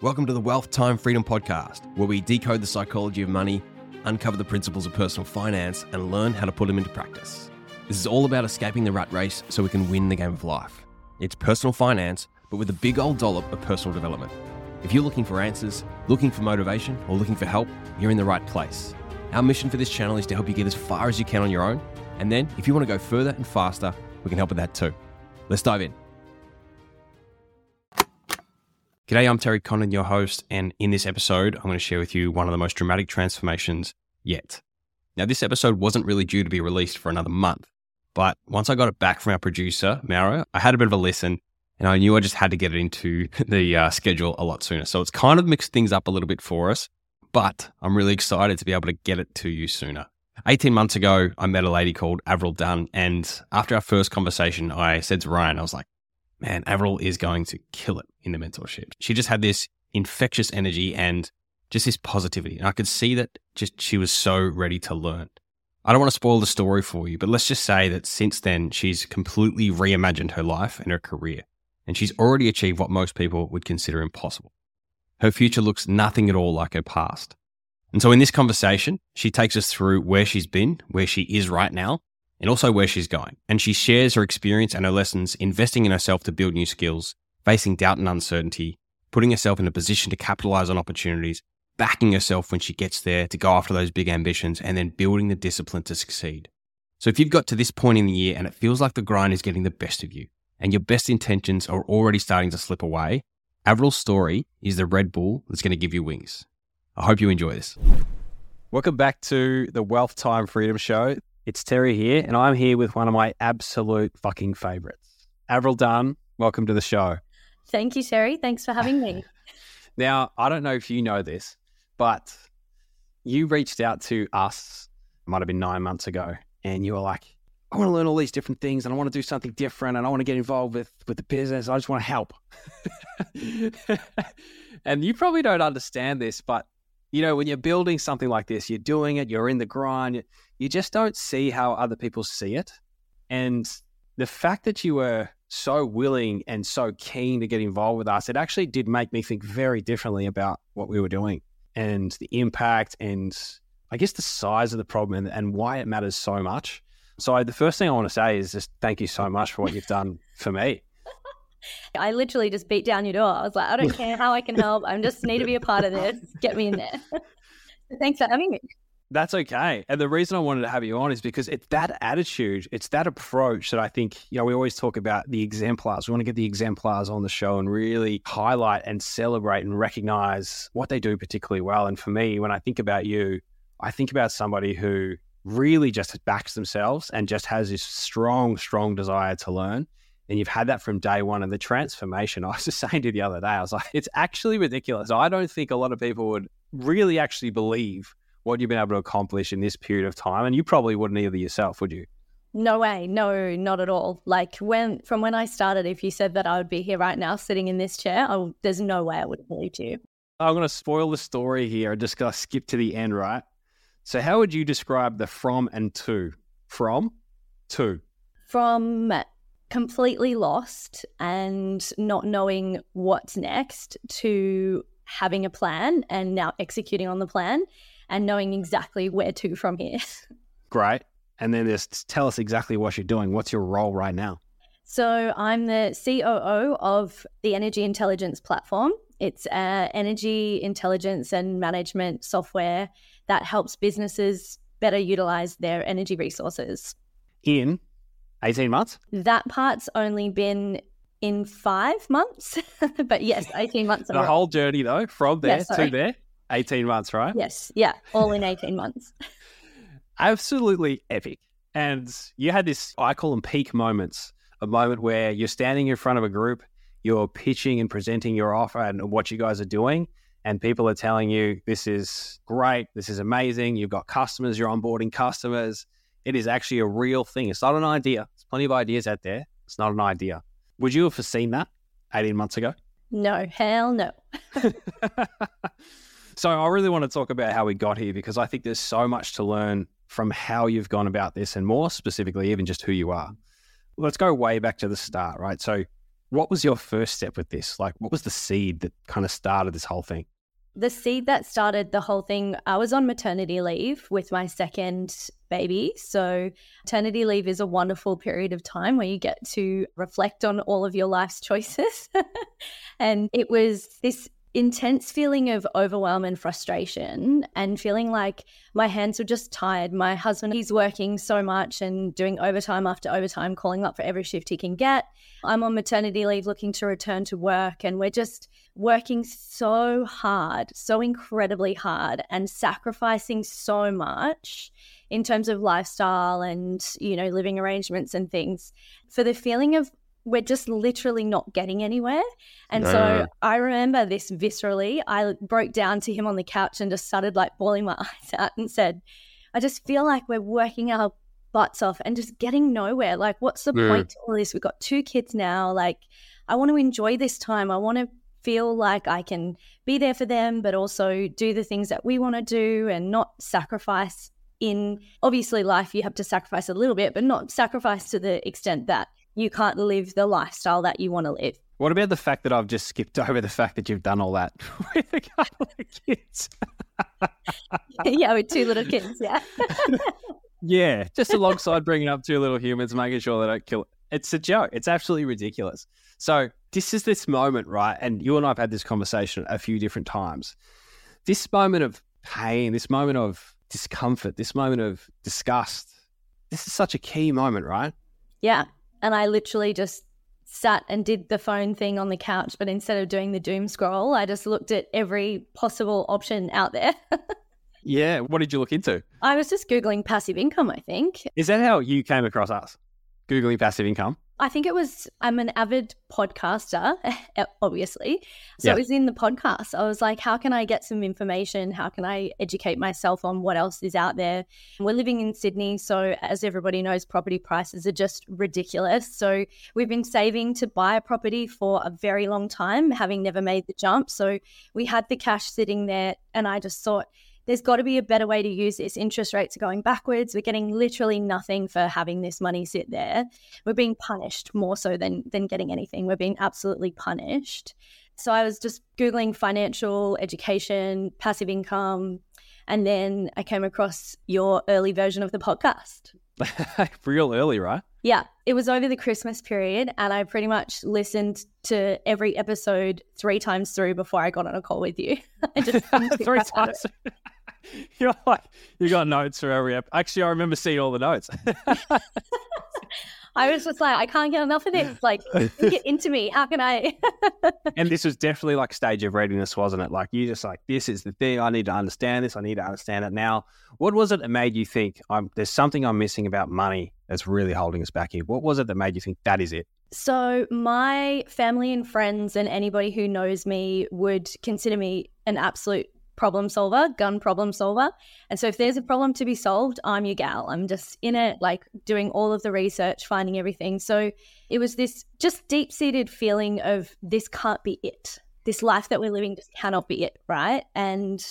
Welcome to the Wealth Time Freedom Podcast, where we decode the psychology of money, uncover the principles of personal finance, and learn how to put them into practice. This is all about escaping the rat race so we can win the game of life. It's personal finance, but with a big old dollop of personal development. If you're looking for answers, looking for motivation, or looking for help, you're in the right place. Our mission for this channel is to help you get as far as you can on your own, and then if you want to go further and faster, we can help with that too. Let's dive in. G'day, I'm Terry Condon, your host, and in this episode, I'm going to share with you one of the most dramatic transformations yet. Now, this episode wasn't really due to be released for another month, but once I got it back from our producer, Mauro, I had a bit of a listen and I knew I just had to get it into the uh, schedule a lot sooner. So it's kind of mixed things up a little bit for us, but I'm really excited to be able to get it to you sooner. 18 months ago, I met a lady called Avril Dunn. And after our first conversation, I said to Ryan, I was like, man, Avril is going to kill it in the mentorship. She just had this infectious energy and just this positivity. And I could see that just she was so ready to learn. I don't want to spoil the story for you, but let's just say that since then, she's completely reimagined her life and her career. And she's already achieved what most people would consider impossible. Her future looks nothing at all like her past. And so in this conversation, she takes us through where she's been, where she is right now, and also where she's going. And she shares her experience and her lessons investing in herself to build new skills, facing doubt and uncertainty, putting herself in a position to capitalize on opportunities, backing herself when she gets there to go after those big ambitions, and then building the discipline to succeed. So if you've got to this point in the year and it feels like the grind is getting the best of you, and your best intentions are already starting to slip away, Avril's story is the Red Bull that's going to give you wings. I hope you enjoy this. Welcome back to the Wealth Time Freedom Show. It's Terry here, and I'm here with one of my absolute fucking favorites, Avril Dunn. Welcome to the show. Thank you, Terry. Thanks for having me. now, I don't know if you know this, but you reached out to us, It might have been nine months ago, and you were like, I want to learn all these different things and I want to do something different and I want to get involved with, with the business. I just want to help. and you probably don't understand this, but you know, when you're building something like this, you're doing it, you're in the grind, you just don't see how other people see it. And the fact that you were so willing and so keen to get involved with us, it actually did make me think very differently about what we were doing and the impact and I guess the size of the problem and, and why it matters so much. So the first thing I want to say is just thank you so much for what you've done for me. I literally just beat down your door. I was like, I don't care how I can help. I just need to be a part of this. Get me in there. Thanks for having me. That's okay. And the reason I wanted to have you on is because it's that attitude, it's that approach that I think, you know, we always talk about the exemplars. We want to get the exemplars on the show and really highlight and celebrate and recognize what they do particularly well. And for me, when I think about you, I think about somebody who really just backs themselves and just has this strong, strong desire to learn and you've had that from day one. And the transformation, I was just saying to the other day, I was like, it's actually ridiculous. I don't think a lot of people would really actually believe what you've been able to accomplish in this period of time. And you probably wouldn't either yourself, would you? No way. No, not at all. Like when, from when I started, if you said that I would be here right now sitting in this chair, I, there's no way I would have believed you. I'm going to spoil the story here. I'm just going to skip to the end, right? So, how would you describe the from and to? From to? From completely lost and not knowing what's next to having a plan and now executing on the plan and knowing exactly where to from here. Great. And then just tell us exactly what you're doing. What's your role right now? So I'm the COO of the Energy Intelligence Platform. It's an energy intelligence and management software that helps businesses better utilize their energy resources. In 18 months? That part's only been in five months, but yes, 18 months. the whole journey, though, from there yeah, to there, 18 months, right? Yes. Yeah. All in 18 months. Absolutely epic. And you had this, I call them peak moments, a moment where you're standing in front of a group, you're pitching and presenting your offer and what you guys are doing. And people are telling you, this is great, this is amazing. You've got customers, you're onboarding customers. It is actually a real thing. It's not an idea. There's plenty of ideas out there. It's not an idea. Would you have foreseen that 18 months ago? No, hell no. so I really want to talk about how we got here because I think there's so much to learn from how you've gone about this and more specifically, even just who you are. Let's go way back to the start, right? So What was your first step with this? Like, what was the seed that kind of started this whole thing? The seed that started the whole thing, I was on maternity leave with my second baby. So, maternity leave is a wonderful period of time where you get to reflect on all of your life's choices. and it was this intense feeling of overwhelm and frustration and feeling like my hands were just tired. My husband, he's working so much and doing overtime after overtime, calling up for every shift he can get. I'm on maternity leave looking to return to work and we're just working so hard, so incredibly hard and sacrificing so much in terms of lifestyle and, you know, living arrangements and things for the feeling of we're just literally not getting anywhere. And no. so I remember this viscerally. I broke down to him on the couch and just started like bawling my eyes out and said, I just feel like we're working our butts off and just getting nowhere. Like, what's the yeah. point to all this? We've got two kids now. Like, I want to enjoy this time. I want to feel like I can be there for them, but also do the things that we want to do and not sacrifice in obviously life you have to sacrifice a little bit but not sacrifice to the extent that you can't live the lifestyle that you want to live. What about the fact that I've just skipped over the fact that you've done all that with a couple of kids? yeah, with two little kids. Yeah. yeah, just alongside bringing up two little humans, making sure they don't kill. It. It's a joke. It's absolutely ridiculous. So this is this moment, right? And you and I have had this conversation a few different times. This moment of pain, this moment of discomfort, this moment of disgust. This is such a key moment, right? Yeah. And I literally just sat and did the phone thing on the couch, but instead of doing the doom scroll, I just looked at every possible option out there. yeah. What did you look into? I was just Googling passive income, I think. Is that how you came across us? Googling passive income? I think it was, I'm an avid podcaster, eh, obviously. So yeah. it was in the podcast. I was like, how can I get some information? How can I educate myself on what else is out there? We're living in Sydney. So, as everybody knows, property prices are just ridiculous. So, we've been saving to buy a property for a very long time, having never made the jump. So, we had the cash sitting there, and I just thought, there's got to be a better way to use this. Interest rates are going backwards. We're getting literally nothing for having this money sit there. We're being punished more so than than getting anything. We're being absolutely punished. So I was just googling financial education, passive income, and then I came across your early version of the podcast. Real early, right? Yeah, it was over the Christmas period, and I pretty much listened to every episode three times through before I got on a call with you. three times. You're like, you got notes for every episode. Actually, I remember seeing all the notes. I was just like, I can't get enough of this. Like, get into me. How can I? and this was definitely like stage of readiness, wasn't it? Like, you just like, this is the thing. I need to understand this. I need to understand it now. What was it that made you think I'm, there's something I'm missing about money that's really holding us back here? What was it that made you think that is it? So, my family and friends, and anybody who knows me would consider me an absolute problem solver, gun problem solver. And so if there's a problem to be solved, I'm your gal. I'm just in it, like doing all of the research, finding everything. So it was this just deep seated feeling of this can't be it. This life that we're living just cannot be it, right? And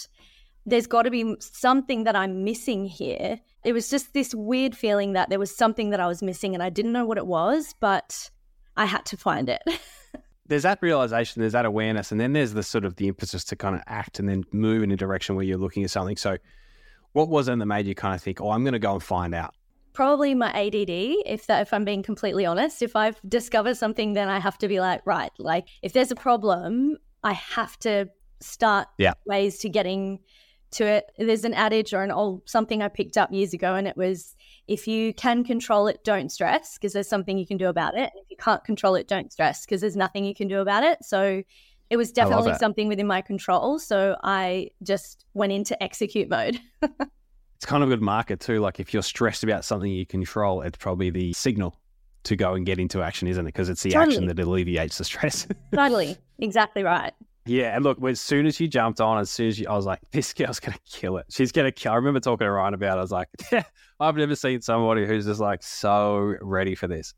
there's got to be something that I'm missing here. It was just this weird feeling that there was something that I was missing and I didn't know what it was, but I had to find it. there's that realization, there's that awareness, and then there's the sort of the impetus to kind of act and then move in a direction where you're looking at something. So, what was it that made you kind of think, "Oh, I'm going to go and find out"? Probably my ADD. If that, if I'm being completely honest, if I've discovered something, then I have to be like, right, like if there's a problem, I have to start yeah. ways to getting to it. There's an adage or an old something I picked up years ago, and it was if you can control it, don't stress because there's something you can do about it. If you can't control it, don't stress because there's nothing you can do about it. So it was definitely something within my control. So I just went into execute mode. it's kind of a good marker too. Like if you're stressed about something you control, it's probably the signal to go and get into action, isn't it? Because it's the totally. action that alleviates the stress. totally. Exactly right. Yeah, and look, as soon as she jumped on, as soon as you, I was like, this girl's gonna kill it. She's gonna kill. I remember talking to Ryan about. it. I was like, yeah, I've never seen somebody who's just like so ready for this.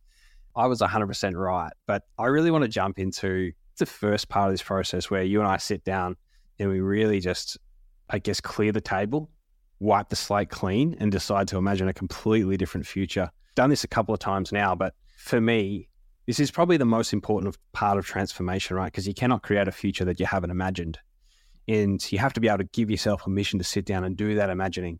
I was 100% right, but I really want to jump into the first part of this process where you and I sit down and we really just, I guess, clear the table, wipe the slate clean, and decide to imagine a completely different future. Done this a couple of times now, but for me, This is probably the most important part of transformation, right? Because you cannot create a future that you haven't imagined. And you have to be able to give yourself permission to sit down and do that imagining.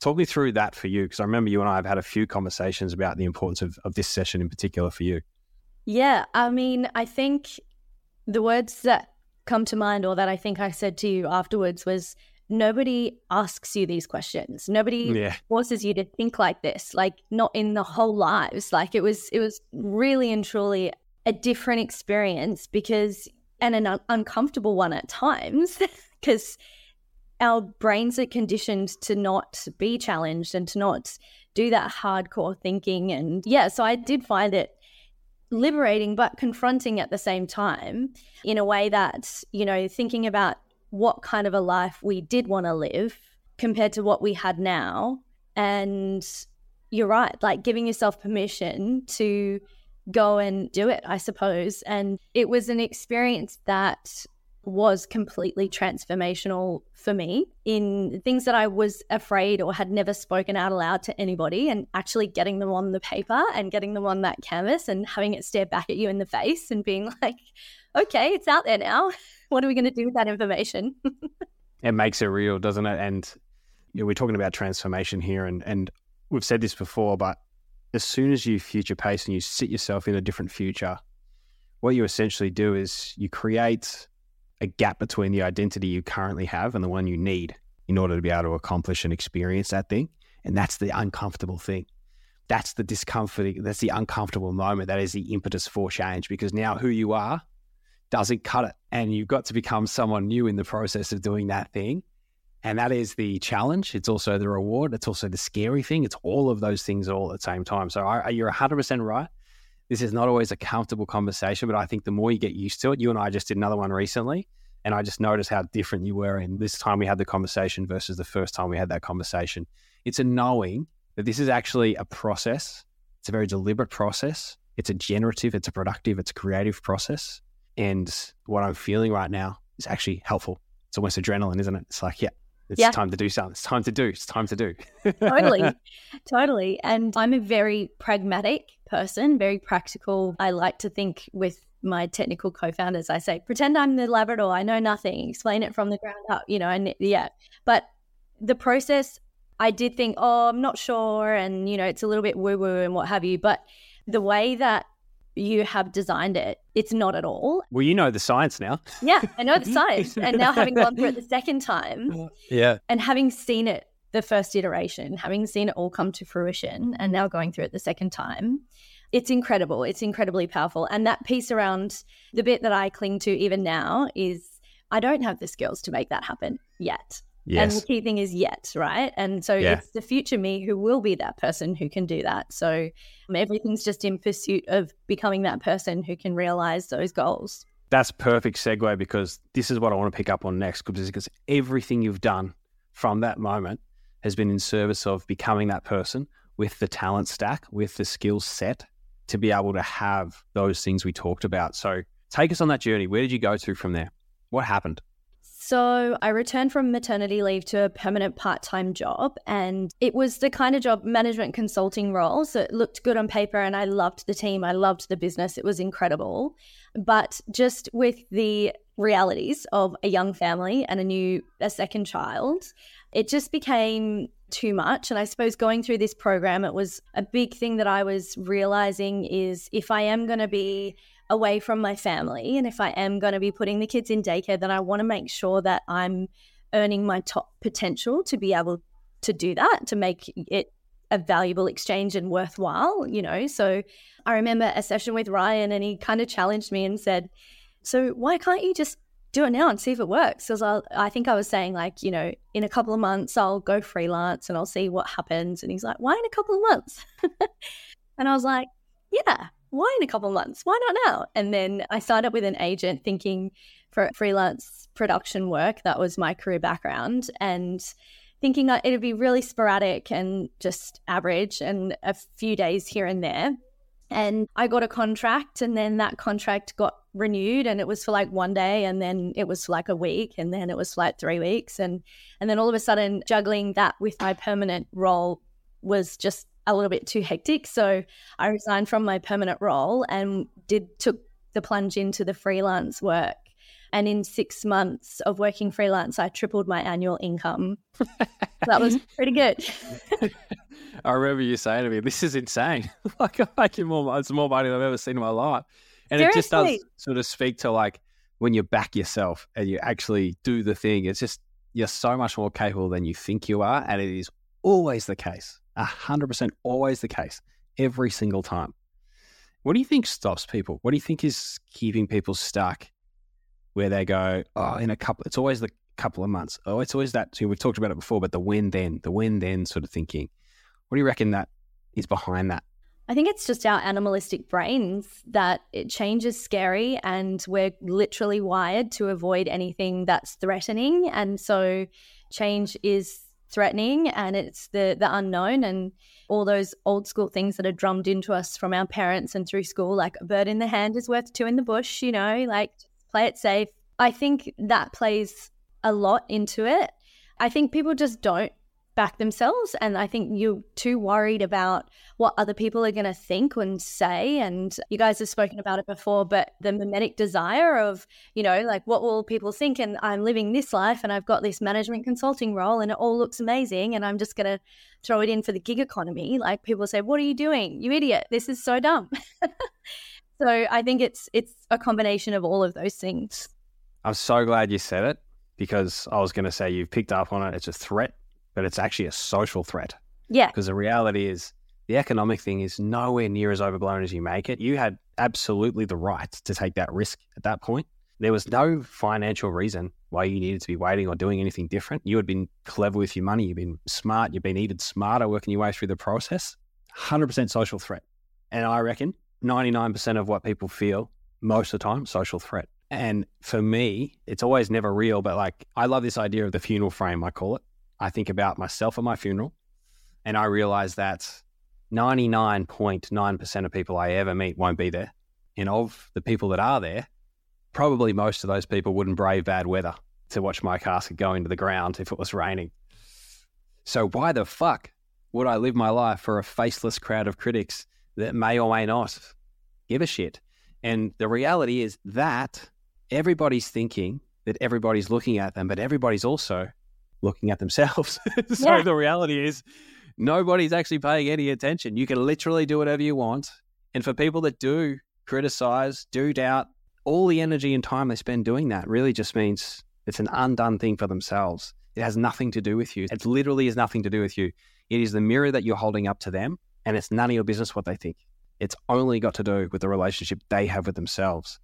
Talk me through that for you, because I remember you and I have had a few conversations about the importance of, of this session in particular for you. Yeah, I mean, I think the words that come to mind or that I think I said to you afterwards was nobody asks you these questions. Nobody yeah. forces you to think like this, like not in the whole lives. Like it was it was really and truly a different experience because and an un- uncomfortable one at times because our brains are conditioned to not be challenged and to not do that hardcore thinking and yeah so i did find it liberating but confronting at the same time in a way that you know thinking about what kind of a life we did want to live compared to what we had now. And you're right, like giving yourself permission to go and do it, I suppose. And it was an experience that was completely transformational for me in things that I was afraid or had never spoken out aloud to anybody and actually getting them on the paper and getting them on that canvas and having it stare back at you in the face and being like, okay, it's out there now. what are we going to do with that information? it makes it real, doesn't it? And you know, we're talking about transformation here, and and we've said this before, but as soon as you future pace and you sit yourself in a different future, what you essentially do is you create a gap between the identity you currently have and the one you need in order to be able to accomplish and experience that thing. And that's the uncomfortable thing. That's the discomfort. That's the uncomfortable moment. That is the impetus for change because now who you are doesn't cut it. And you've got to become someone new in the process of doing that thing. And that is the challenge. It's also the reward. It's also the scary thing. It's all of those things all at the same time. So I, you're 100% right. This is not always a comfortable conversation, but I think the more you get used to it, you and I just did another one recently. And I just noticed how different you were in this time we had the conversation versus the first time we had that conversation. It's a knowing that this is actually a process. It's a very deliberate process. It's a generative, it's a productive, it's a creative process and what I'm feeling right now is actually helpful. It's almost adrenaline, isn't it? It's like, yeah, it's yeah. time to do something. It's time to do. It's time to do. totally. Totally. And I'm a very pragmatic person, very practical. I like to think with my technical co-founders, I say, pretend I'm the Labrador. I know nothing. Explain it from the ground up, you know, and yeah. But the process, I did think, oh, I'm not sure. And, you know, it's a little bit woo woo and what have you. But the way that you have designed it. It's not at all. Well, you know the science now. yeah, I know the science. and now having gone through it the second time, yeah, and having seen it the first iteration, having seen it all come to fruition, and now going through it the second time, it's incredible. It's incredibly powerful. And that piece around the bit that I cling to even now is I don't have the skills to make that happen yet. Yes. And the key thing is yet, right? And so yeah. it's the future me who will be that person who can do that. So um, everything's just in pursuit of becoming that person who can realize those goals. That's perfect segue because this is what I want to pick up on next because everything you've done from that moment has been in service of becoming that person with the talent stack, with the skill set to be able to have those things we talked about. So take us on that journey. Where did you go to from there? What happened? So I returned from maternity leave to a permanent part time job, and it was the kind of job management consulting role. So it looked good on paper, and I loved the team, I loved the business, it was incredible. But just with the realities of a young family and a new, a second child, it just became too much. And I suppose going through this program, it was a big thing that I was realizing is if I am going to be away from my family. And if I am going to be putting the kids in daycare, then I want to make sure that I'm earning my top potential to be able to do that, to make it a valuable exchange and worthwhile, you know. So I remember a session with Ryan and he kind of challenged me and said, So why can't you just do it now and see if it works? Because I, I think I was saying, like, you know, in a couple of months, I'll go freelance and I'll see what happens. And he's like, Why in a couple of months? and I was like, Yeah, why in a couple of months? Why not now? And then I signed up with an agent thinking for freelance production work. That was my career background. And thinking it'd be really sporadic and just average and a few days here and there. And I got a contract, and then that contract got renewed, and it was for like one day, and then it was like a week, and then it was like three weeks, and and then all of a sudden, juggling that with my permanent role was just a little bit too hectic. So I resigned from my permanent role and did took the plunge into the freelance work. And in six months of working freelance, I tripled my annual income. that was pretty good. I remember you saying to me, "This is insane! like I'm making more, it's more money than I've ever seen in my life." And Seriously? it just does sort of speak to like when you back yourself and you actually do the thing. It's just you're so much more capable than you think you are, and it is always the case, hundred percent, always the case, every single time. What do you think stops people? What do you think is keeping people stuck where they go, oh, in a couple, it's always the couple of months. Oh, it's always that. So we've talked about it before, but the when then, the when then sort of thinking. What do you reckon that is behind that? I think it's just our animalistic brains that it change is scary and we're literally wired to avoid anything that's threatening. And so change is threatening and it's the the unknown and all those old school things that are drummed into us from our parents and through school, like a bird in the hand is worth two in the bush, you know, like play it safe. I think that plays a lot into it. I think people just don't back themselves. And I think you're too worried about what other people are going to think and say. And you guys have spoken about it before, but the mimetic desire of, you know, like what will people think? And I'm living this life and I've got this management consulting role and it all looks amazing. And I'm just going to throw it in for the gig economy. Like people say, what are you doing? You idiot. This is so dumb. so I think it's, it's a combination of all of those things. I'm so glad you said it because I was going to say you've picked up on it. It's a threat but it's actually a social threat. Yeah. Because the reality is the economic thing is nowhere near as overblown as you make it. You had absolutely the right to take that risk at that point. There was no financial reason why you needed to be waiting or doing anything different. You had been clever with your money. You've been smart. You've been even smarter working your way through the process. 100% social threat. And I reckon 99% of what people feel most of the time, social threat. And for me, it's always never real, but like I love this idea of the funeral frame, I call it. I think about myself at my funeral, and I realize that 99.9% of people I ever meet won't be there. And of the people that are there, probably most of those people wouldn't brave bad weather to watch my casket go into the ground if it was raining. So, why the fuck would I live my life for a faceless crowd of critics that may or may not give a shit? And the reality is that everybody's thinking that everybody's looking at them, but everybody's also looking at themselves. so yeah. the reality is nobody's actually paying any attention. You can literally do whatever you want. And for people that do criticize, do doubt, all the energy and time they spend doing that really just means it's an undone thing for themselves. It has nothing to do with you. It literally has nothing to do with you. It is the mirror that you're holding up to them, and it's none of your business what they think. It's only got to do with the relationship they have with themselves.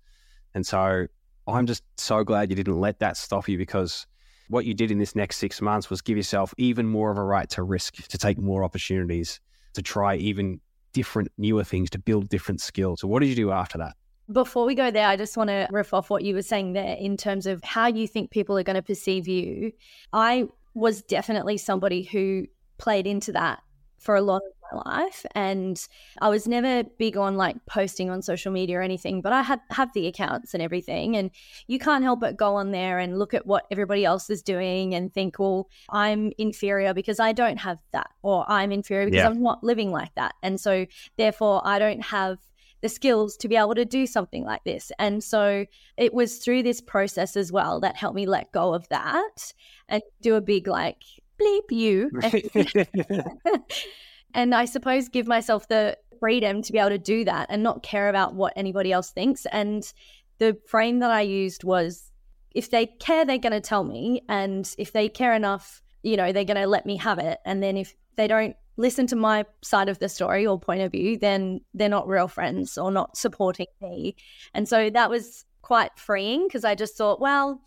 And so I'm just so glad you didn't let that stop you because what you did in this next six months was give yourself even more of a right to risk, to take more opportunities, to try even different, newer things, to build different skills. So, what did you do after that? Before we go there, I just want to riff off what you were saying there in terms of how you think people are going to perceive you. I was definitely somebody who played into that for a lot of life and I was never big on like posting on social media or anything but I had have the accounts and everything and you can't help but go on there and look at what everybody else is doing and think well I'm inferior because I don't have that or I'm inferior because yeah. I'm not living like that and so therefore I don't have the skills to be able to do something like this. And so it was through this process as well that helped me let go of that and do a big like bleep you and I suppose give myself the freedom to be able to do that and not care about what anybody else thinks. And the frame that I used was if they care, they're going to tell me. And if they care enough, you know, they're going to let me have it. And then if they don't listen to my side of the story or point of view, then they're not real friends or not supporting me. And so that was quite freeing because I just thought, well,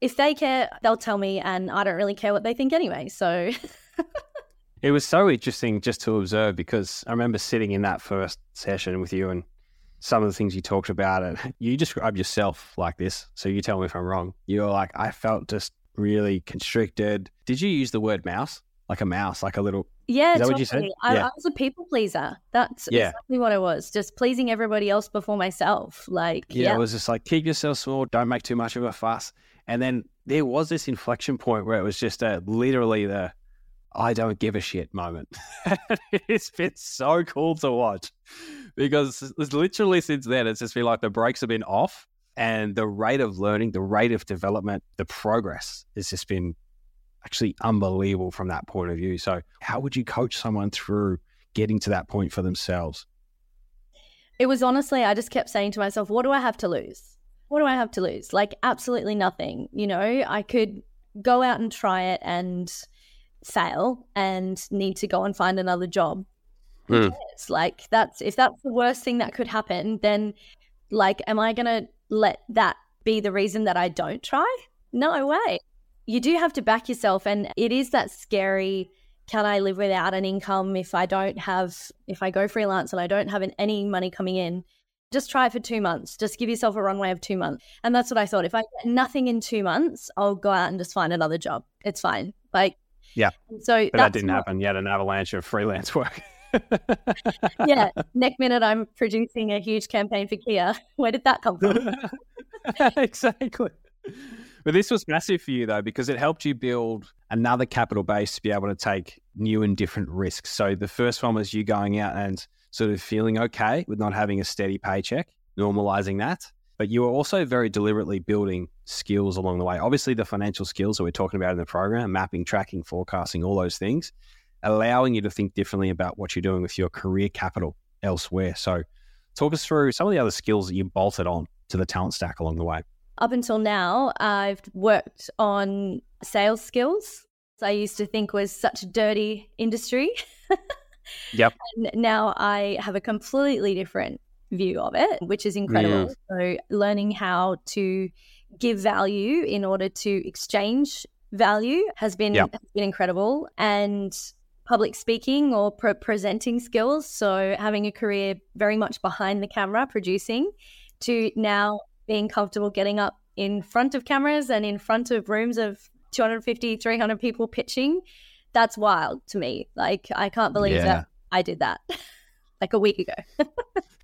if they care, they'll tell me, and I don't really care what they think anyway. So It was so interesting just to observe because I remember sitting in that first session with you and some of the things you talked about and you described yourself like this. So you tell me if I'm wrong. You're like, I felt just really constricted. Did you use the word mouse? Like a mouse, like a little yeah, Is that totally. what you said? I, yeah. I was a people pleaser. That's yeah. exactly what I was. Just pleasing everybody else before myself. Like, yeah, yeah, it was just like keep yourself small. Don't make too much of a fuss. And then there was this inflection point where it was just literally the I don't give a shit moment. it's been so cool to watch because it's literally since then, it's just been like the brakes have been off and the rate of learning, the rate of development, the progress has just been actually unbelievable from that point of view. So, how would you coach someone through getting to that point for themselves? It was honestly, I just kept saying to myself, what do I have to lose? What do I have to lose? Like, absolutely nothing. You know, I could go out and try it and fail and need to go and find another job. Mm. Like, that's if that's the worst thing that could happen, then like, am I going to let that be the reason that I don't try? No way. You do have to back yourself. And it is that scary can I live without an income if I don't have, if I go freelance and I don't have any money coming in? Just try it for two months. Just give yourself a runway of two months. And that's what I thought. If I get nothing in two months, I'll go out and just find another job. It's fine. Like, yeah. So but that didn't what, happen. You had an avalanche of freelance work. yeah. Next minute, I'm producing a huge campaign for Kia. Where did that come from? exactly. But this was massive for you though, because it helped you build another capital base to be able to take new and different risks. So the first one was you going out and sort of feeling okay with not having a steady paycheck, normalizing that. But you were also very deliberately building skills along the way. Obviously, the financial skills that we're talking about in the program, mapping, tracking, forecasting, all those things, allowing you to think differently about what you're doing with your career capital elsewhere. So, talk us through some of the other skills that you bolted on to the talent stack along the way up until now, I've worked on sales skills. I used to think was such a dirty industry. yep. And now I have a completely different view of it, which is incredible. So learning how to give value in order to exchange value has been has been incredible and public speaking or pre- presenting skills so having a career very much behind the camera producing to now being comfortable getting up in front of cameras and in front of rooms of 250, 300 people pitching, that's wild to me. Like, I can't believe yeah. that I did that like a week ago.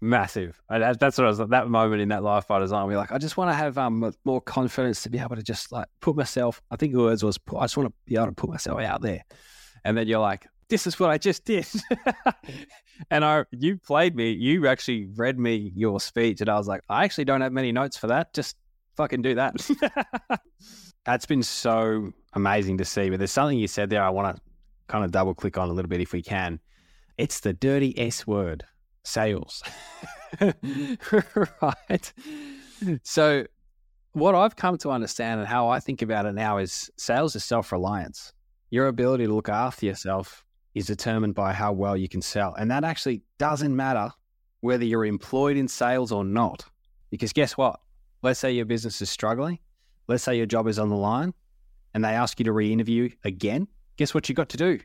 Massive. That's what I was at that moment in that life fight design. We're like, I just want to have um, more confidence to be able to just like put myself. I think the words was, I just want to be able to put myself out there. And then you're like, this is what I just did. and I, you played me. You actually read me your speech, and I was like, I actually don't have many notes for that. Just fucking do that. That's been so amazing to see. But there's something you said there I want to kind of double click on a little bit if we can. It's the dirty S word, sales. right. So, what I've come to understand and how I think about it now is sales is self reliance. Your ability to look after yourself is determined by how well you can sell. And that actually doesn't matter whether you're employed in sales or not. Because guess what? Let's say your business is struggling. Let's say your job is on the line and they ask you to re interview again. Guess what you got to do?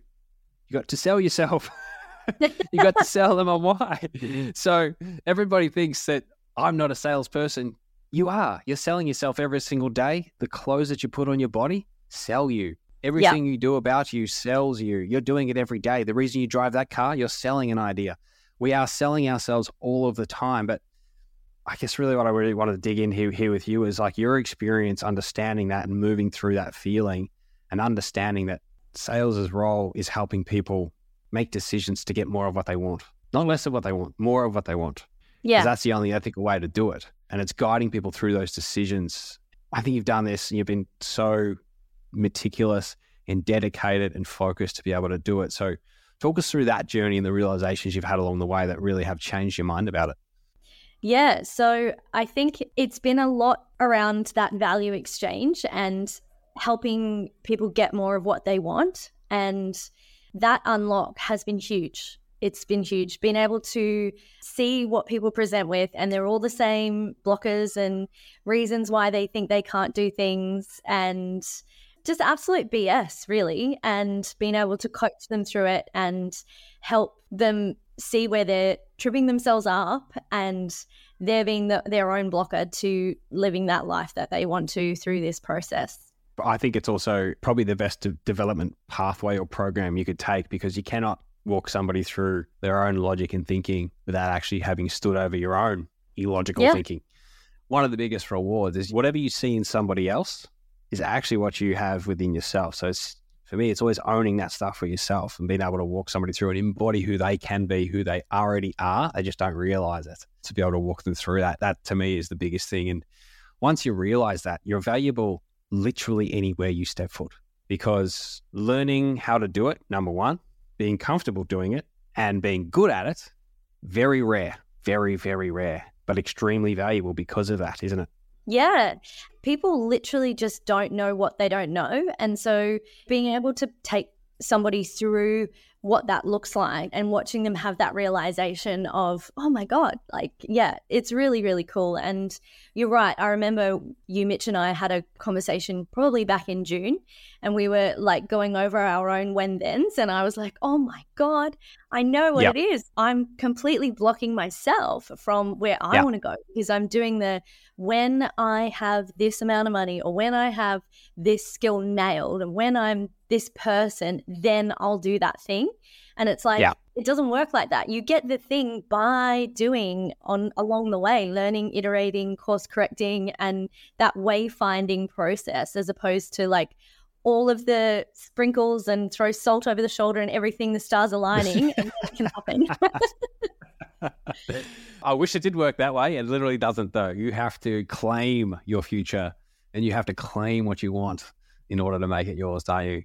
You got to sell yourself. you got to sell them on why. Mm-hmm. So everybody thinks that I'm not a salesperson. You are. You're selling yourself every single day. The clothes that you put on your body sell you. Everything yeah. you do about you sells you. You're doing it every day. The reason you drive that car, you're selling an idea. We are selling ourselves all of the time. But I guess really what I really wanted to dig in here, here with you is like your experience understanding that and moving through that feeling and understanding that sales' role is helping people make decisions to get more of what they want, not less of what they want, more of what they want. Yeah. That's the only ethical way to do it. And it's guiding people through those decisions. I think you've done this and you've been so meticulous and dedicated and focused to be able to do it. So, talk us through that journey and the realizations you've had along the way that really have changed your mind about it. Yeah, so I think it's been a lot around that value exchange and helping people get more of what they want. And that unlock has been huge. It's been huge. Being able to see what people present with, and they're all the same blockers and reasons why they think they can't do things. And just absolute BS, really, and being able to coach them through it and help them see where they're tripping themselves up and they're being the, their own blocker to living that life that they want to through this process. I think it's also probably the best development pathway or program you could take because you cannot walk somebody through their own logic and thinking without actually having stood over your own illogical yeah. thinking. One of the biggest rewards is whatever you see in somebody else, is actually what you have within yourself. So it's for me, it's always owning that stuff for yourself and being able to walk somebody through and embody who they can be, who they already are. They just don't realize it. To be able to walk them through that, that to me is the biggest thing. And once you realize that, you're valuable literally anywhere you step foot because learning how to do it, number one, being comfortable doing it and being good at it, very rare, very, very rare, but extremely valuable because of that, isn't it? Yeah. People literally just don't know what they don't know. And so being able to take somebody through what that looks like and watching them have that realization of, oh my God, like, yeah, it's really, really cool. And you're right. I remember you, Mitch, and I had a conversation probably back in June, and we were like going over our own when thens. And I was like, oh my God, I know what yep. it is. I'm completely blocking myself from where I yep. want to go because I'm doing the when I have this amount of money or when I have this skill nailed and when I'm this person, then I'll do that thing. And it's like, yeah. it doesn't work like that. You get the thing by doing on along the way, learning, iterating, course correcting, and that wayfinding process, as opposed to like all of the sprinkles and throw salt over the shoulder and everything, the stars aligning, and that can happen. I wish it did work that way. It literally doesn't, though. You have to claim your future and you have to claim what you want in order to make it yours, don't you?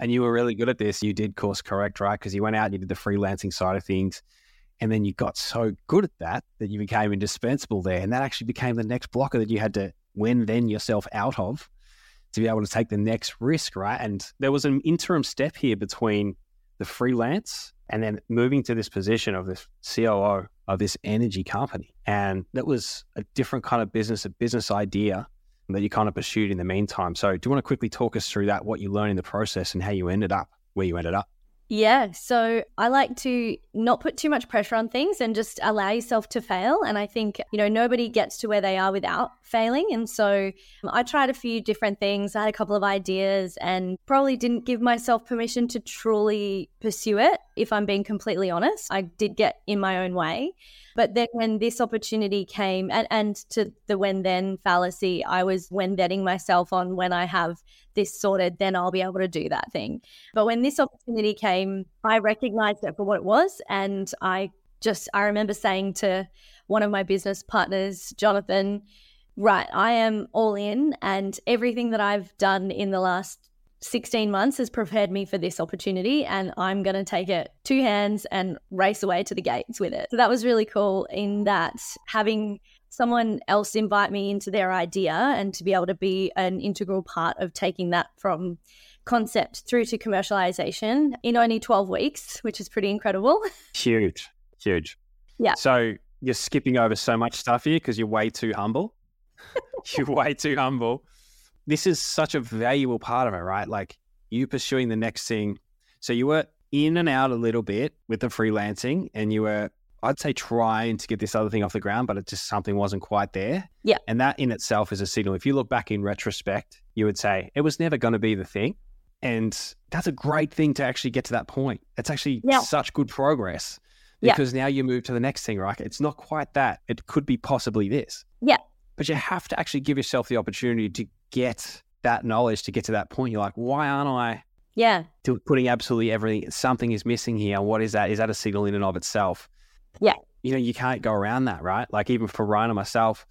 And you were really good at this. You did course correct, right? Because you went out and you did the freelancing side of things. And then you got so good at that that you became indispensable there. And that actually became the next blocker that you had to when then yourself out of to be able to take the next risk, right? And there was an interim step here between the freelance and then moving to this position of this COO of this energy company. And that was a different kind of business, a business idea that you kind of pursued in the meantime. So, do you want to quickly talk us through that, what you learned in the process and how you ended up where you ended up? Yeah. So I like to not put too much pressure on things and just allow yourself to fail. And I think, you know, nobody gets to where they are without failing. And so I tried a few different things. I had a couple of ideas and probably didn't give myself permission to truly pursue it, if I'm being completely honest. I did get in my own way. But then when this opportunity came, and, and to the when then fallacy, I was when betting myself on when I have this sorted, then I'll be able to do that thing. But when this opportunity came, I recognized it for what it was. And I just, I remember saying to one of my business partners, Jonathan, right, I am all in, and everything that I've done in the last 16 months has prepared me for this opportunity and I'm going to take it two hands and race away to the gates with it. So that was really cool in that having someone else invite me into their idea and to be able to be an integral part of taking that from concept through to commercialization in only 12 weeks, which is pretty incredible. Huge, huge. Yeah. So you're skipping over so much stuff here because you're way too humble. you're way too humble. This is such a valuable part of it, right? Like you pursuing the next thing. So you were in and out a little bit with the freelancing and you were I'd say trying to get this other thing off the ground, but it just something wasn't quite there. Yeah. And that in itself is a signal. If you look back in retrospect, you would say it was never going to be the thing. And that's a great thing to actually get to that point. It's actually yeah. such good progress because yeah. now you move to the next thing, right? It's not quite that. It could be possibly this. Yeah. But you have to actually give yourself the opportunity to get that knowledge to get to that point. You're like, why aren't I? Yeah. To putting absolutely everything, something is missing here. What is that? Is that a signal in and of itself? Yeah. You know, you can't go around that, right? Like even for Ryan and myself,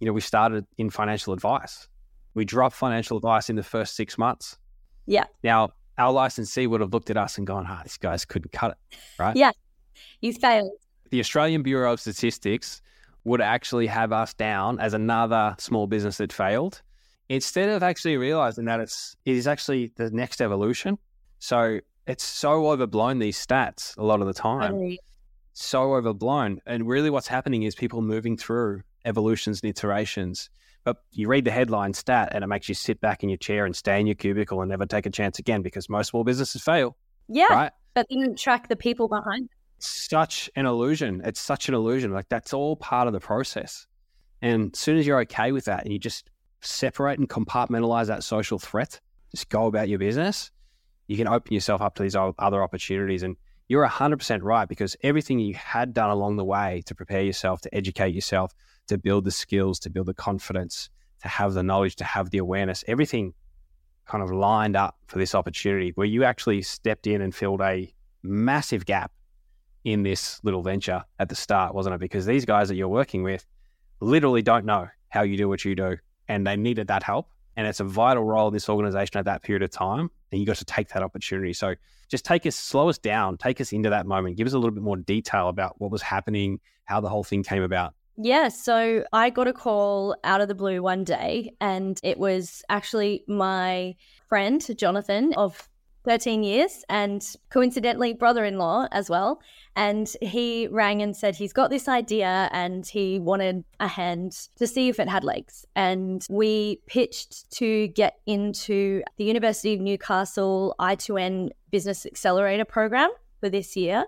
you know, we started in financial advice. We dropped financial advice in the first six months. Yeah. Now, our licensee would have looked at us and gone, ah, oh, these guys couldn't cut it, right? Yeah. You failed. The Australian Bureau of Statistics would actually have us down as another small business that failed instead of actually realizing that it's it is actually the next evolution. So it's so overblown these stats a lot of the time. Totally so overblown. And really, what's happening is people moving through evolutions and iterations. But you read the headline stat and it makes you sit back in your chair and stay in your cubicle and never take a chance again because most small businesses fail. Yeah. Right. But didn't track the people behind. Such an illusion. It's such an illusion. Like that's all part of the process. And as soon as you're okay with that and you just separate and compartmentalize that social threat, just go about your business, you can open yourself up to these other opportunities. And you're 100% right because everything you had done along the way to prepare yourself, to educate yourself, to build the skills, to build the confidence, to have the knowledge, to have the awareness, everything kind of lined up for this opportunity where you actually stepped in and filled a massive gap in this little venture at the start, wasn't it? Because these guys that you're working with literally don't know how you do what you do and they needed that help. And it's a vital role in this organization at that period of time. And you got to take that opportunity. So just take us, slow us down, take us into that moment. Give us a little bit more detail about what was happening, how the whole thing came about. Yeah, so I got a call out of the blue one day, and it was actually my friend, Jonathan, of 13 years and coincidentally brother in law as well. And he rang and said he's got this idea and he wanted a hand to see if it had legs. And we pitched to get into the University of Newcastle I2N Business Accelerator program for this year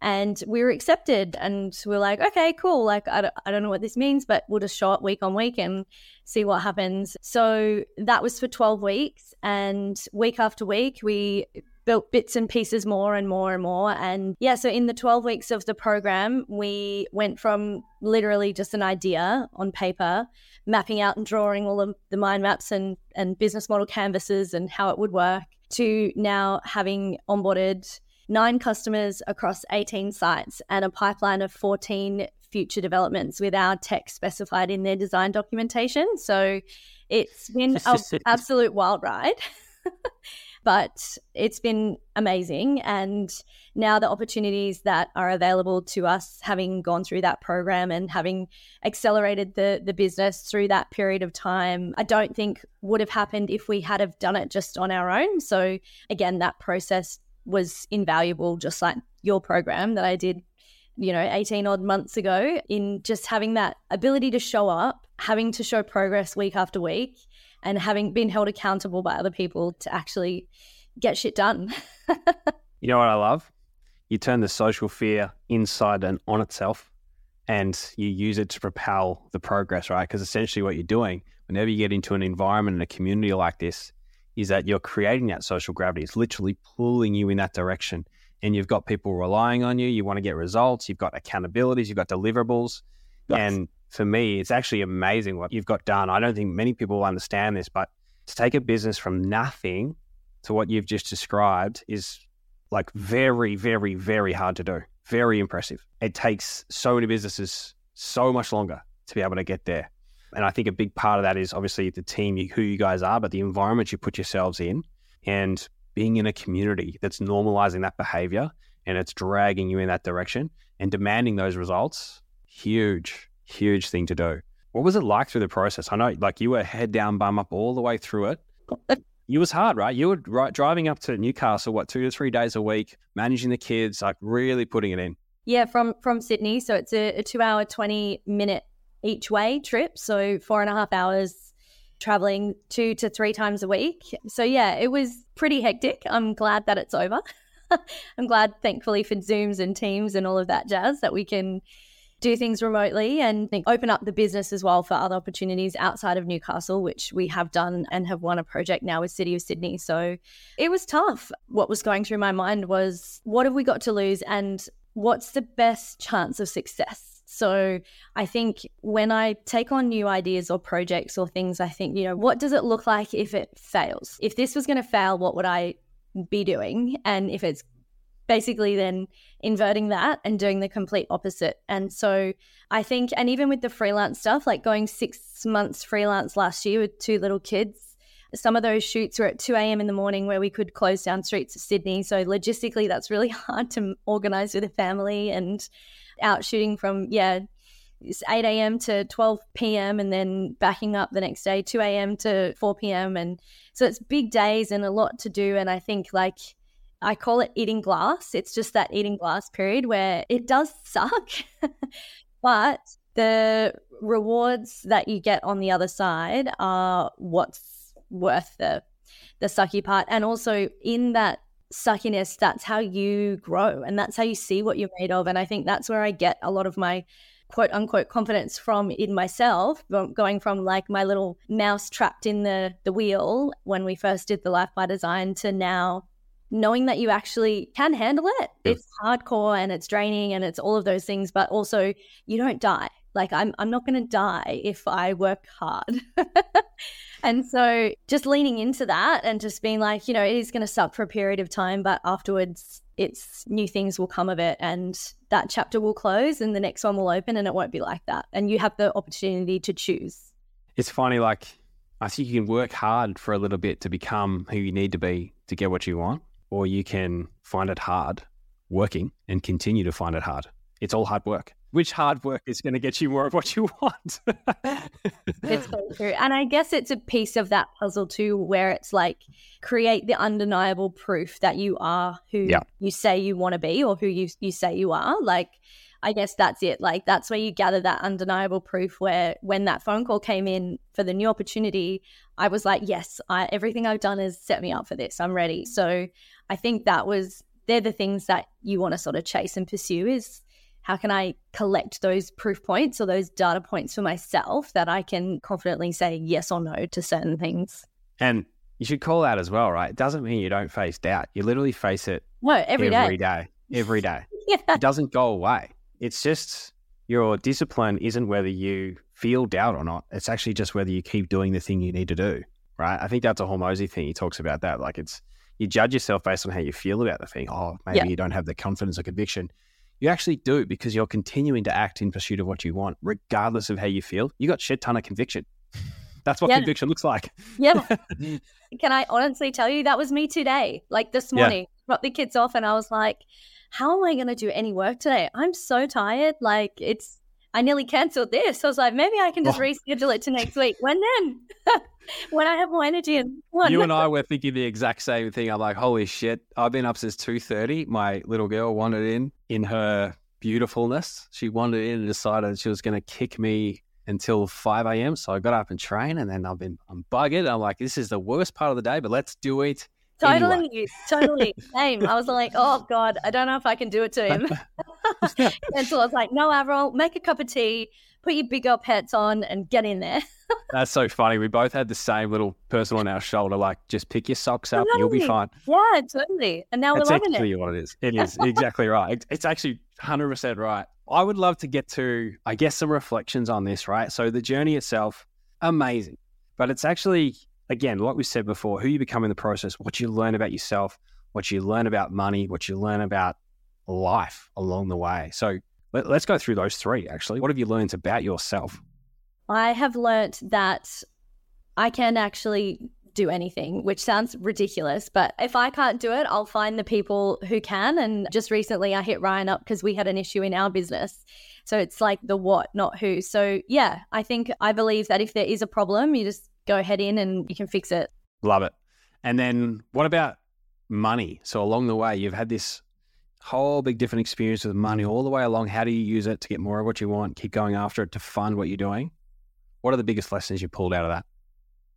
and we were accepted and we are like okay cool like I don't, I don't know what this means but we'll just show up week on week and see what happens. So that was for 12 weeks and week after week we built bits and pieces more and more and more and yeah so in the 12 weeks of the program we went from literally just an idea on paper mapping out and drawing all of the mind maps and and business model canvases and how it would work to now having onboarded nine customers across 18 sites and a pipeline of 14 future developments with our tech specified in their design documentation. So it's been an absolute wild ride. but it's been amazing. And now the opportunities that are available to us, having gone through that program and having accelerated the the business through that period of time, I don't think would have happened if we had have done it just on our own. So again, that process was invaluable, just like your program that I did, you know, 18 odd months ago, in just having that ability to show up, having to show progress week after week, and having been held accountable by other people to actually get shit done. you know what I love? You turn the social fear inside and on itself and you use it to propel the progress, right? Because essentially what you're doing, whenever you get into an environment and a community like this, is that you're creating that social gravity. It's literally pulling you in that direction. And you've got people relying on you. You want to get results. You've got accountabilities. You've got deliverables. Yes. And for me, it's actually amazing what you've got done. I don't think many people will understand this, but to take a business from nothing to what you've just described is like very, very, very hard to do. Very impressive. It takes so many businesses so much longer to be able to get there. And I think a big part of that is obviously the team, who you guys are, but the environment you put yourselves in and being in a community that's normalizing that behavior and it's dragging you in that direction and demanding those results. Huge, huge thing to do. What was it like through the process? I know like you were head down, bum up all the way through it. It was hard, right? You were right, driving up to Newcastle, what, two to three days a week, managing the kids, like really putting it in. Yeah, from from Sydney. So it's a, a two hour, 20 minute each way trip. So four and a half hours traveling two to three times a week. So yeah, it was pretty hectic. I'm glad that it's over. I'm glad, thankfully, for Zooms and Teams and all of that jazz that we can do things remotely and open up the business as well for other opportunities outside of Newcastle, which we have done and have won a project now with City of Sydney. So it was tough. What was going through my mind was what have we got to lose and what's the best chance of success? So I think when I take on new ideas or projects or things, I think, you know, what does it look like if it fails? If this was going to fail, what would I be doing? And if it's basically then inverting that and doing the complete opposite. And so I think, and even with the freelance stuff, like going six months freelance last year with two little kids, some of those shoots were at 2 a.m. in the morning where we could close down streets of Sydney. So logistically, that's really hard to organize with a family and out shooting from, yeah, 8 a.m. to 12 p.m. and then backing up the next day, 2 a.m. to 4 p.m. And so it's big days and a lot to do. And I think like I call it eating glass. It's just that eating glass period where it does suck, but the rewards that you get on the other side are what's worth the the sucky part. And also in that suckiness, that's how you grow and that's how you see what you're made of. And I think that's where I get a lot of my quote unquote confidence from in myself, going from like my little mouse trapped in the, the wheel when we first did the life by design to now knowing that you actually can handle it. Yes. It's hardcore and it's draining and it's all of those things, but also you don't die. Like I'm I'm not going to die if I work hard. and so just leaning into that and just being like, you know, it is going to suck for a period of time, but afterwards it's new things will come of it and that chapter will close and the next one will open and it won't be like that. And you have the opportunity to choose. It's funny like I think you can work hard for a little bit to become who you need to be to get what you want or you can find it hard working and continue to find it hard. It's all hard work which hard work is going to get you more of what you want. it's so true. And I guess it's a piece of that puzzle too, where it's like create the undeniable proof that you are who yeah. you say you want to be or who you, you say you are. Like, I guess that's it. Like, that's where you gather that undeniable proof. Where when that phone call came in for the new opportunity, I was like, yes, I, everything I've done has set me up for this. I'm ready. So I think that was, they're the things that you want to sort of chase and pursue is how can I collect those proof points or those data points for myself that I can confidently say yes or no to certain things? And you should call out as well, right? It doesn't mean you don't face doubt. You literally face it no, every, every day. day. Every day. yeah. It doesn't go away. It's just your discipline isn't whether you feel doubt or not. It's actually just whether you keep doing the thing you need to do. Right. I think that's a Hormozi thing. He talks about that. Like it's you judge yourself based on how you feel about the thing. Oh, maybe yeah. you don't have the confidence or conviction. You actually do because you're continuing to act in pursuit of what you want, regardless of how you feel. You got shit ton of conviction. That's what yeah. conviction looks like. Yeah. Can I honestly tell you that was me today? Like this morning, yeah. dropped the kids off and I was like, how am I going to do any work today? I'm so tired. Like it's, I nearly canceled this. I was like, maybe I can just oh. reschedule it to next week. When then? when I have more energy and one. You and I were thinking the exact same thing. I'm like, holy shit! I've been up since two thirty. My little girl wandered in in her beautifulness. She wandered in and decided she was going to kick me until 5 a.m. So I got up and trained, and then I've been I'm buggered. I'm like, this is the worst part of the day, but let's do it. Totally, anyway. totally. Same. I was like, oh God, I don't know if I can do it to him. and so I was like, no, Avril, make a cup of tea, put your big girl pets on, and get in there. That's so funny. We both had the same little person on our shoulder, like just pick your socks up, totally. you'll be fine. Yeah, totally. And now That's we're loving exactly what it is. It is exactly right. It's actually 100% right. I would love to get to, I guess, some reflections on this, right? So the journey itself, amazing. But it's actually, again, like we said before, who you become in the process, what you learn about yourself, what you learn about money, what you learn about life along the way. So let, us go through those three, actually. What have you learned about yourself? I have learnt that I can actually do anything, which sounds ridiculous. But if I can't do it, I'll find the people who can. And just recently, I hit Ryan up because we had an issue in our business. So it's like the what, not who. So yeah, I think I believe that if there is a problem, you just go head in and you can fix it. Love it. And then what about money? So along the way, you've had this whole big different experience with money all the way along. How do you use it to get more of what you want? Keep going after it to fund what you're doing. What are the biggest lessons you pulled out of that?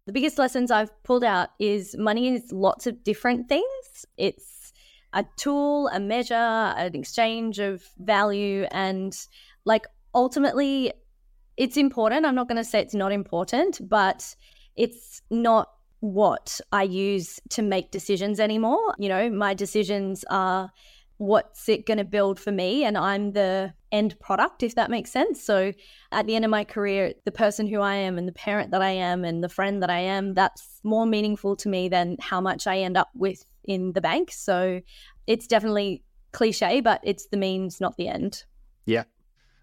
The biggest lessons I've pulled out is money is lots of different things. It's a tool, a measure, an exchange of value. And like ultimately, it's important. I'm not going to say it's not important, but it's not what I use to make decisions anymore. You know, my decisions are what's it going to build for me and i'm the end product if that makes sense. So at the end of my career the person who i am and the parent that i am and the friend that i am that's more meaningful to me than how much i end up with in the bank. So it's definitely cliche but it's the means not the end. Yeah.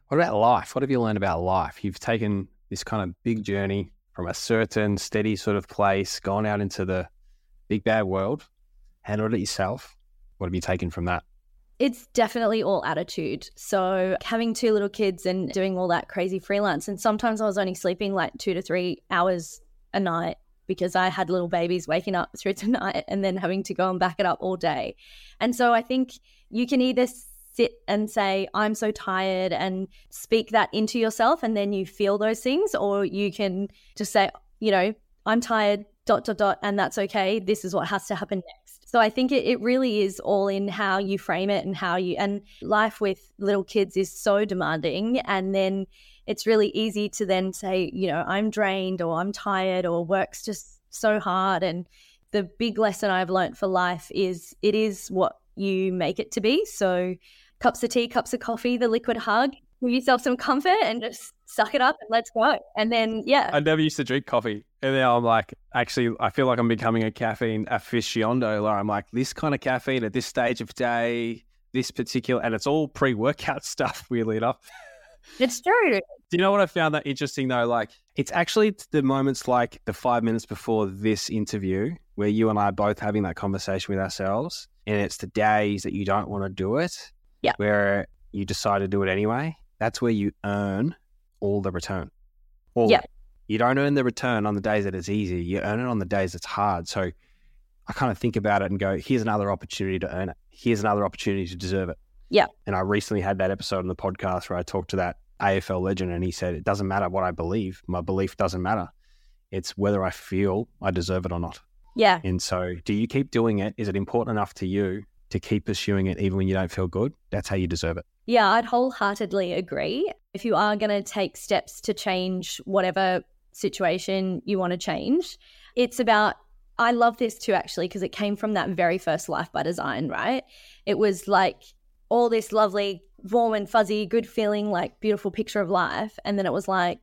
What about life? What have you learned about life? You've taken this kind of big journey from a certain steady sort of place gone out into the big bad world handled it yourself what have you taken from that it's definitely all attitude. So, having two little kids and doing all that crazy freelance, and sometimes I was only sleeping like two to three hours a night because I had little babies waking up through the night and then having to go and back it up all day. And so, I think you can either sit and say, I'm so tired, and speak that into yourself, and then you feel those things, or you can just say, you know, I'm tired, dot, dot, dot, and that's okay. This is what has to happen next so I think it, it really is all in how you frame it and how you, and life with little kids is so demanding. And then it's really easy to then say, you know, I'm drained or I'm tired or work's just so hard. And the big lesson I've learned for life is it is what you make it to be. So cups of tea, cups of coffee, the liquid hug. give yourself some comfort and just suck it up and let's go. And then, yeah. I never used to drink coffee. And now I'm like, actually, I feel like I'm becoming a caffeine aficionado. Like I'm like, this kind of caffeine at this stage of day, this particular, and it's all pre workout stuff, weirdly enough. It's true. Do you know what I found that interesting though? Like, it's actually the moments like the five minutes before this interview where you and I are both having that conversation with ourselves. And it's the days that you don't want to do it. Yeah. Where you decide to do it anyway. That's where you earn all the return. All Yeah. You don't earn the return on the days that it's easy. You earn it on the days it's hard. So I kind of think about it and go, here's another opportunity to earn it. Here's another opportunity to deserve it. Yeah. And I recently had that episode on the podcast where I talked to that AFL legend and he said, it doesn't matter what I believe. My belief doesn't matter. It's whether I feel I deserve it or not. Yeah. And so, do you keep doing it? Is it important enough to you to keep pursuing it even when you don't feel good? That's how you deserve it. Yeah, I'd wholeheartedly agree. If you are going to take steps to change whatever situation you want to change, it's about, I love this too, actually, because it came from that very first Life by Design, right? It was like all this lovely, warm and fuzzy, good feeling, like beautiful picture of life. And then it was like,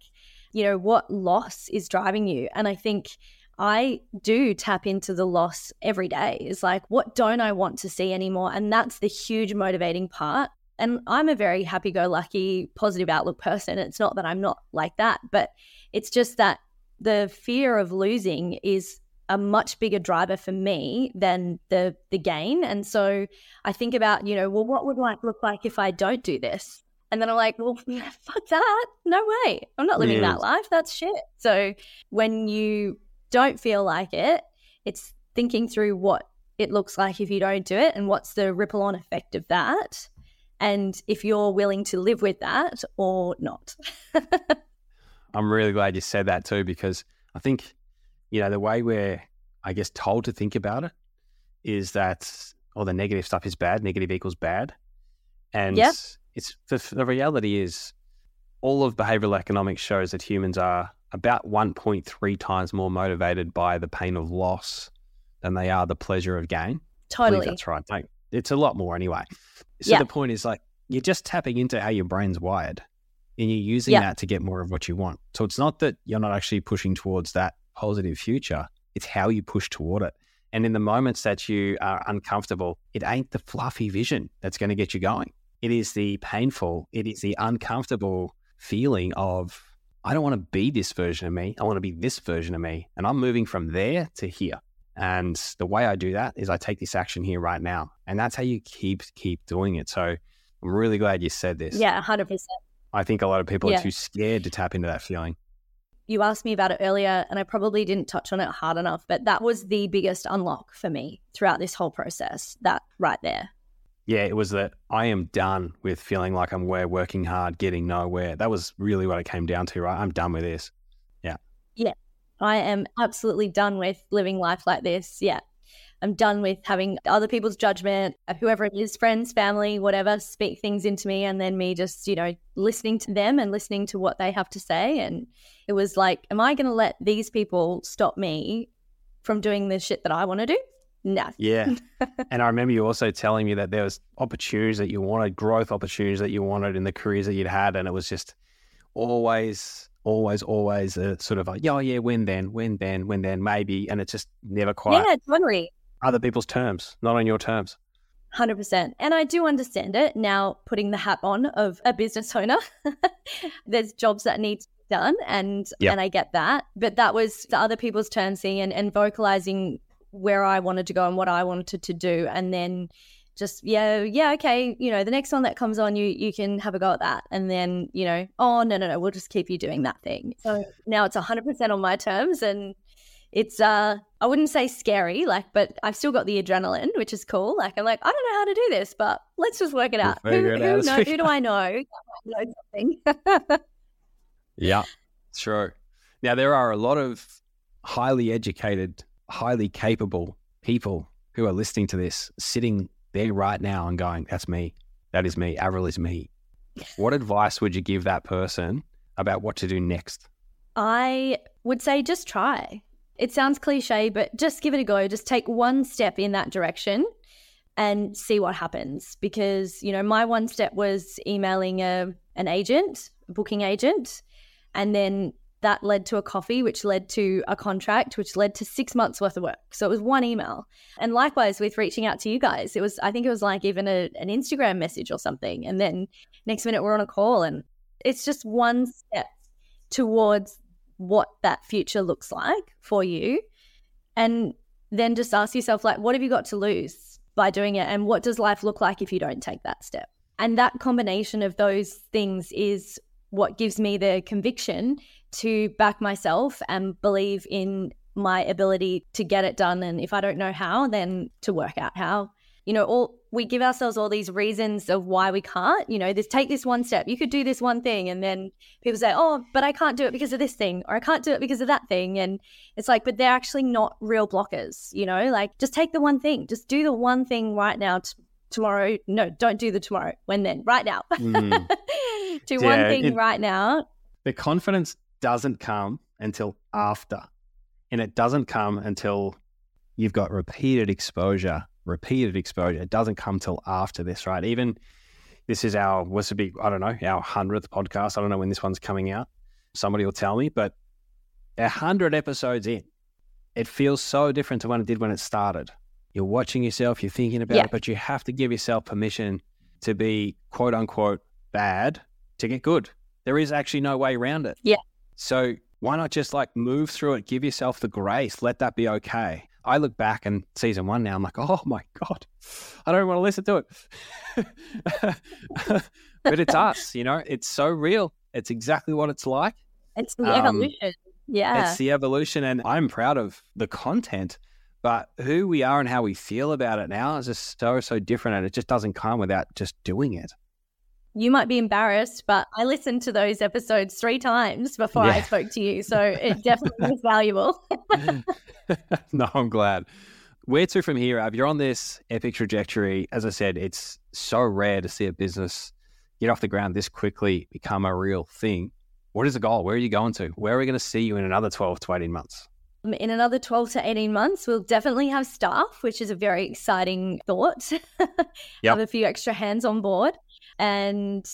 you know, what loss is driving you? And I think I do tap into the loss every day. It's like, what don't I want to see anymore? And that's the huge motivating part. And I'm a very happy go lucky, positive outlook person. It's not that I'm not like that, but it's just that the fear of losing is a much bigger driver for me than the the gain. And so I think about, you know, well, what would life look like if I don't do this? And then I'm like, well, fuck that. No way. I'm not living that life. That's shit. So when you don't feel like it, it's thinking through what it looks like if you don't do it and what's the ripple on effect of that. And if you're willing to live with that or not. I'm really glad you said that too, because I think, you know, the way we're, I guess, told to think about it is that all the negative stuff is bad, negative equals bad. And Yeah. it's the, the reality is all of behavioral economics shows that humans are about 1.3 times more motivated by the pain of loss than they are the pleasure of gain. Totally. that's right. It's a lot more anyway. So Yeah. the point is like you're just tapping into how your brain's wired and you're using Yeah. that to get more of what you want. So it's not that you're not actually pushing towards that positive future. It's how you push toward it. And in the moments that you are uncomfortable, it ain't the fluffy vision that's going to get you going. It is the painful, it is the uncomfortable feeling of, I don't want to be this version of me. I want to be this version of me. And I'm moving from there to here. And the way I do that is I take this action here right now. And that's how you keep keep doing it. So I'm really glad you said this. Yeah, 100%. I think a lot of people Yeah. are too scared to tap into that feeling. You asked me about it earlier, and I probably didn't touch on it hard enough, but that was the biggest unlock for me throughout this whole process. That right there. Yeah, it was that I am done with feeling like I'm we're working hard, getting nowhere. That was really what it came down to, right? I'm done with this. Yeah. Yeah. I am absolutely done with living life like this. Yeah. I'm done with having other people's judgment, whoever it is, friends, family, whatever, speak things into me and then me just, you know, listening to them and listening to what they have to say. And it was like, am I going to let these people stop me from doing the shit that I want to do? No. Yeah. and I remember you also telling me that there was opportunities that you wanted, growth opportunities that you wanted in the careers that you'd had. And it was just always, always, always a sort of like, yeah, oh, yeah, when then, when then, when then, maybe. And it's just never quite Yeah, totally. other people's terms, not on your terms. 100%. And I do understand it now, putting the hat on of a business owner. There's jobs that need to be done, and Yeah. and I get that. But that was the other people's turn seeing and, and vocalizing where I wanted to go and what I wanted to do. And then just, yeah, yeah, okay, you know, the next one that comes on, you you can have a go at that. And then, you know, oh, no, no, no, we'll just keep you doing that thing. So now it's 100% on my terms. And it's uh I wouldn't say scary, like, but I've still got the adrenaline, which is cool. Like I'm like, I don't know how to do this, but let's just work it We'll out. Who, it who, out know, who do. I know? might know. Yeah, true. Now, there are a lot of highly educated, highly capable people who are listening to this, sitting there right now and going, That's me. That is me. Avril is me. What advice would you give that person about what to do next? I would say just try. It sounds cliche, but just give it a go. Just take one step in that direction. and see what happens because you know my one step was emailing a an agent a booking agent and then that led to a coffee which led to a contract which led to 6 months worth of work. So it was one email. And likewise with reaching out to you guys. It was i think it was like even a, an instagram message or something. And then next minute we're on a call and it's just one step towards what that future looks like for you. And then just ask yourself like what have you got to lose by doing it? And what does life look like if you don't take that step? And that combination of those things is what gives me the conviction to back myself and believe in my ability to get it done. And if i don't know how then to work out how. You know all we give ourselves all these reasons of why we can't you know this take this one step you could do this one thing. And then people say oh but i can't do it because of this thing or i can't do it because of that thing. And it's like but they're actually not real blockers you know like just take the one thing just do the one thing right now t- tomorrow no don't do the tomorrow when then right now mm. do yeah, one thing it, right now the confidence doesn't come until after and it doesn't come until you've got repeated exposure repeated exposure. It doesn't come till after this, right? Even this is our what's a big I don't know our hundredth podcast. I don't know when this one's coming out. Somebody will tell me, but a hundred episodes in, it feels so different to when it did when it started. You're watching yourself, you're thinking about yeah. it, but you have to give yourself permission to be quote unquote bad to get good. There is actually no way around it. Yeah. So why not just like move through it, give yourself the grace, let that be okay. I look back and season one now, I'm like, oh my God, I don't want to listen to it. but it's us, you know, it's so real. It's exactly what it's like. It's the um, evolution. Yeah. It's the evolution. And I'm proud of the content, but who we are and how we feel about it now is just so, so different. And it just doesn't come without just doing it you might be embarrassed, but I listened to those episodes three times before yeah. I spoke to you. So it definitely was valuable. no, I'm glad. Where to from here, Ab? You're on this epic trajectory. As I said, it's so rare to see a business get off the ground this quickly, become a real thing. What is the goal? Where are you going to? Where are we going to see you in another 12 to 18 months? In another 12 to 18 months, we'll definitely have staff, which is a very exciting thought. yep. Have a few extra hands on board and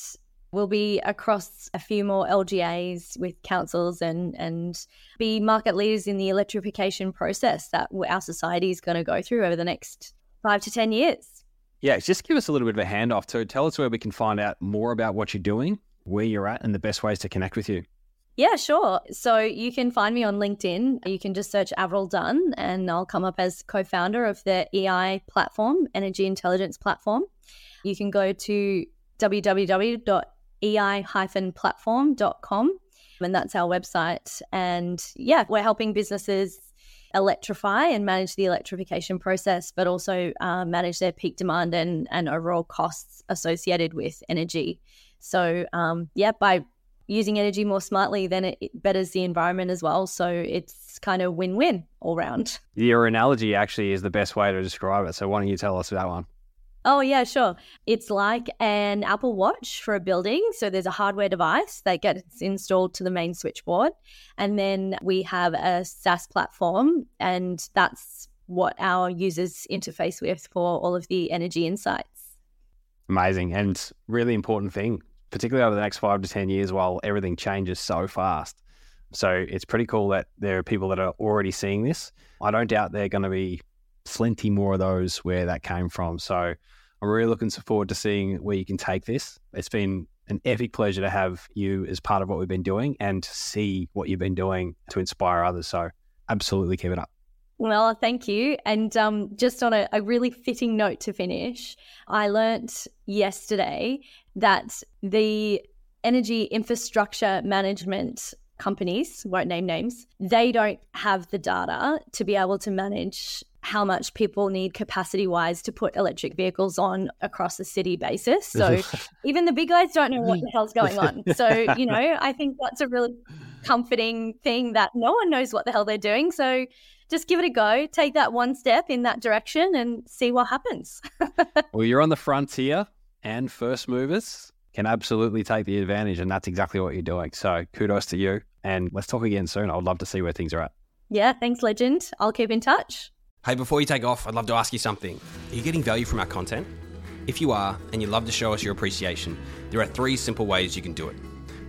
we'll be across a few more LGAs with councils and and be market leaders in the electrification process that our society is going to go through over the next five to ten years. Yeah, just give us a little bit of a handoff to tell us where we can find out more about what you're doing, where you're at, and the best ways to connect with you. Yeah, sure. So you can find me on LinkedIn. You can just search Avril Dunn, and I'll come up as co founder of the EI platform, Energy Intelligence Platform. You can go to www.ei-platform.com. And that's our website. And yeah, we're helping businesses electrify and manage the electrification process, but also uh, manage their peak demand and, and overall costs associated with energy. So, um, yeah, by using energy more smartly, then it, it betters the environment as well. So it's kind of win win all round. Your analogy actually is the best way to describe it. So, why don't you tell us that one? Oh, yeah, sure. It's like an Apple Watch for a building. So there's a hardware device that gets installed to the main switchboard. And then we have a SaaS platform, and that's what our users interface with for all of the energy insights. Amazing. And really important thing, particularly over the next five to 10 years while everything changes so fast. So it's pretty cool that there are people that are already seeing this. I don't doubt they're going to be plenty more of those where that came from. So I'm really looking forward to seeing where you can take this. It's been an epic pleasure to have you as part of what we've been doing and to see what you've been doing to inspire others. So absolutely keep it up. Well, thank you. And um, just on a, a really fitting note to finish, I learnt yesterday that the energy infrastructure management companies, won't name names, they don't have the data to be able to manage how much people need capacity wise to put electric vehicles on across a city basis. So even the big guys don't know what the hell's going on. So, you know, I think that's a really comforting thing that no one knows what the hell they're doing. So just give it a go, take that one step in that direction and see what happens. well, you're on the frontier and first movers can absolutely take the advantage. And that's exactly what you're doing. So kudos to you. And let's talk again soon. I would love to see where things are at. Yeah, thanks, legend. I'll keep in touch. Hey, before you take off, I'd love to ask you something. Are you getting value from our content? If you are, and you'd love to show us your appreciation, there are three simple ways you can do it.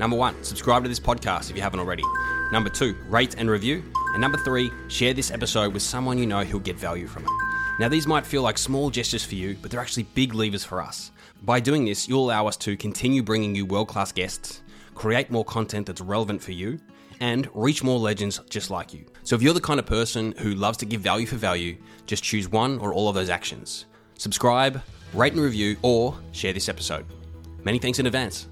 Number one, subscribe to this podcast if you haven't already. Number two, rate and review. And number three, share this episode with someone you know who'll get value from it. Now, these might feel like small gestures for you, but they're actually big levers for us. By doing this, you'll allow us to continue bringing you world class guests, create more content that's relevant for you, and reach more legends just like you. So, if you're the kind of person who loves to give value for value, just choose one or all of those actions. Subscribe, rate and review, or share this episode. Many thanks in advance.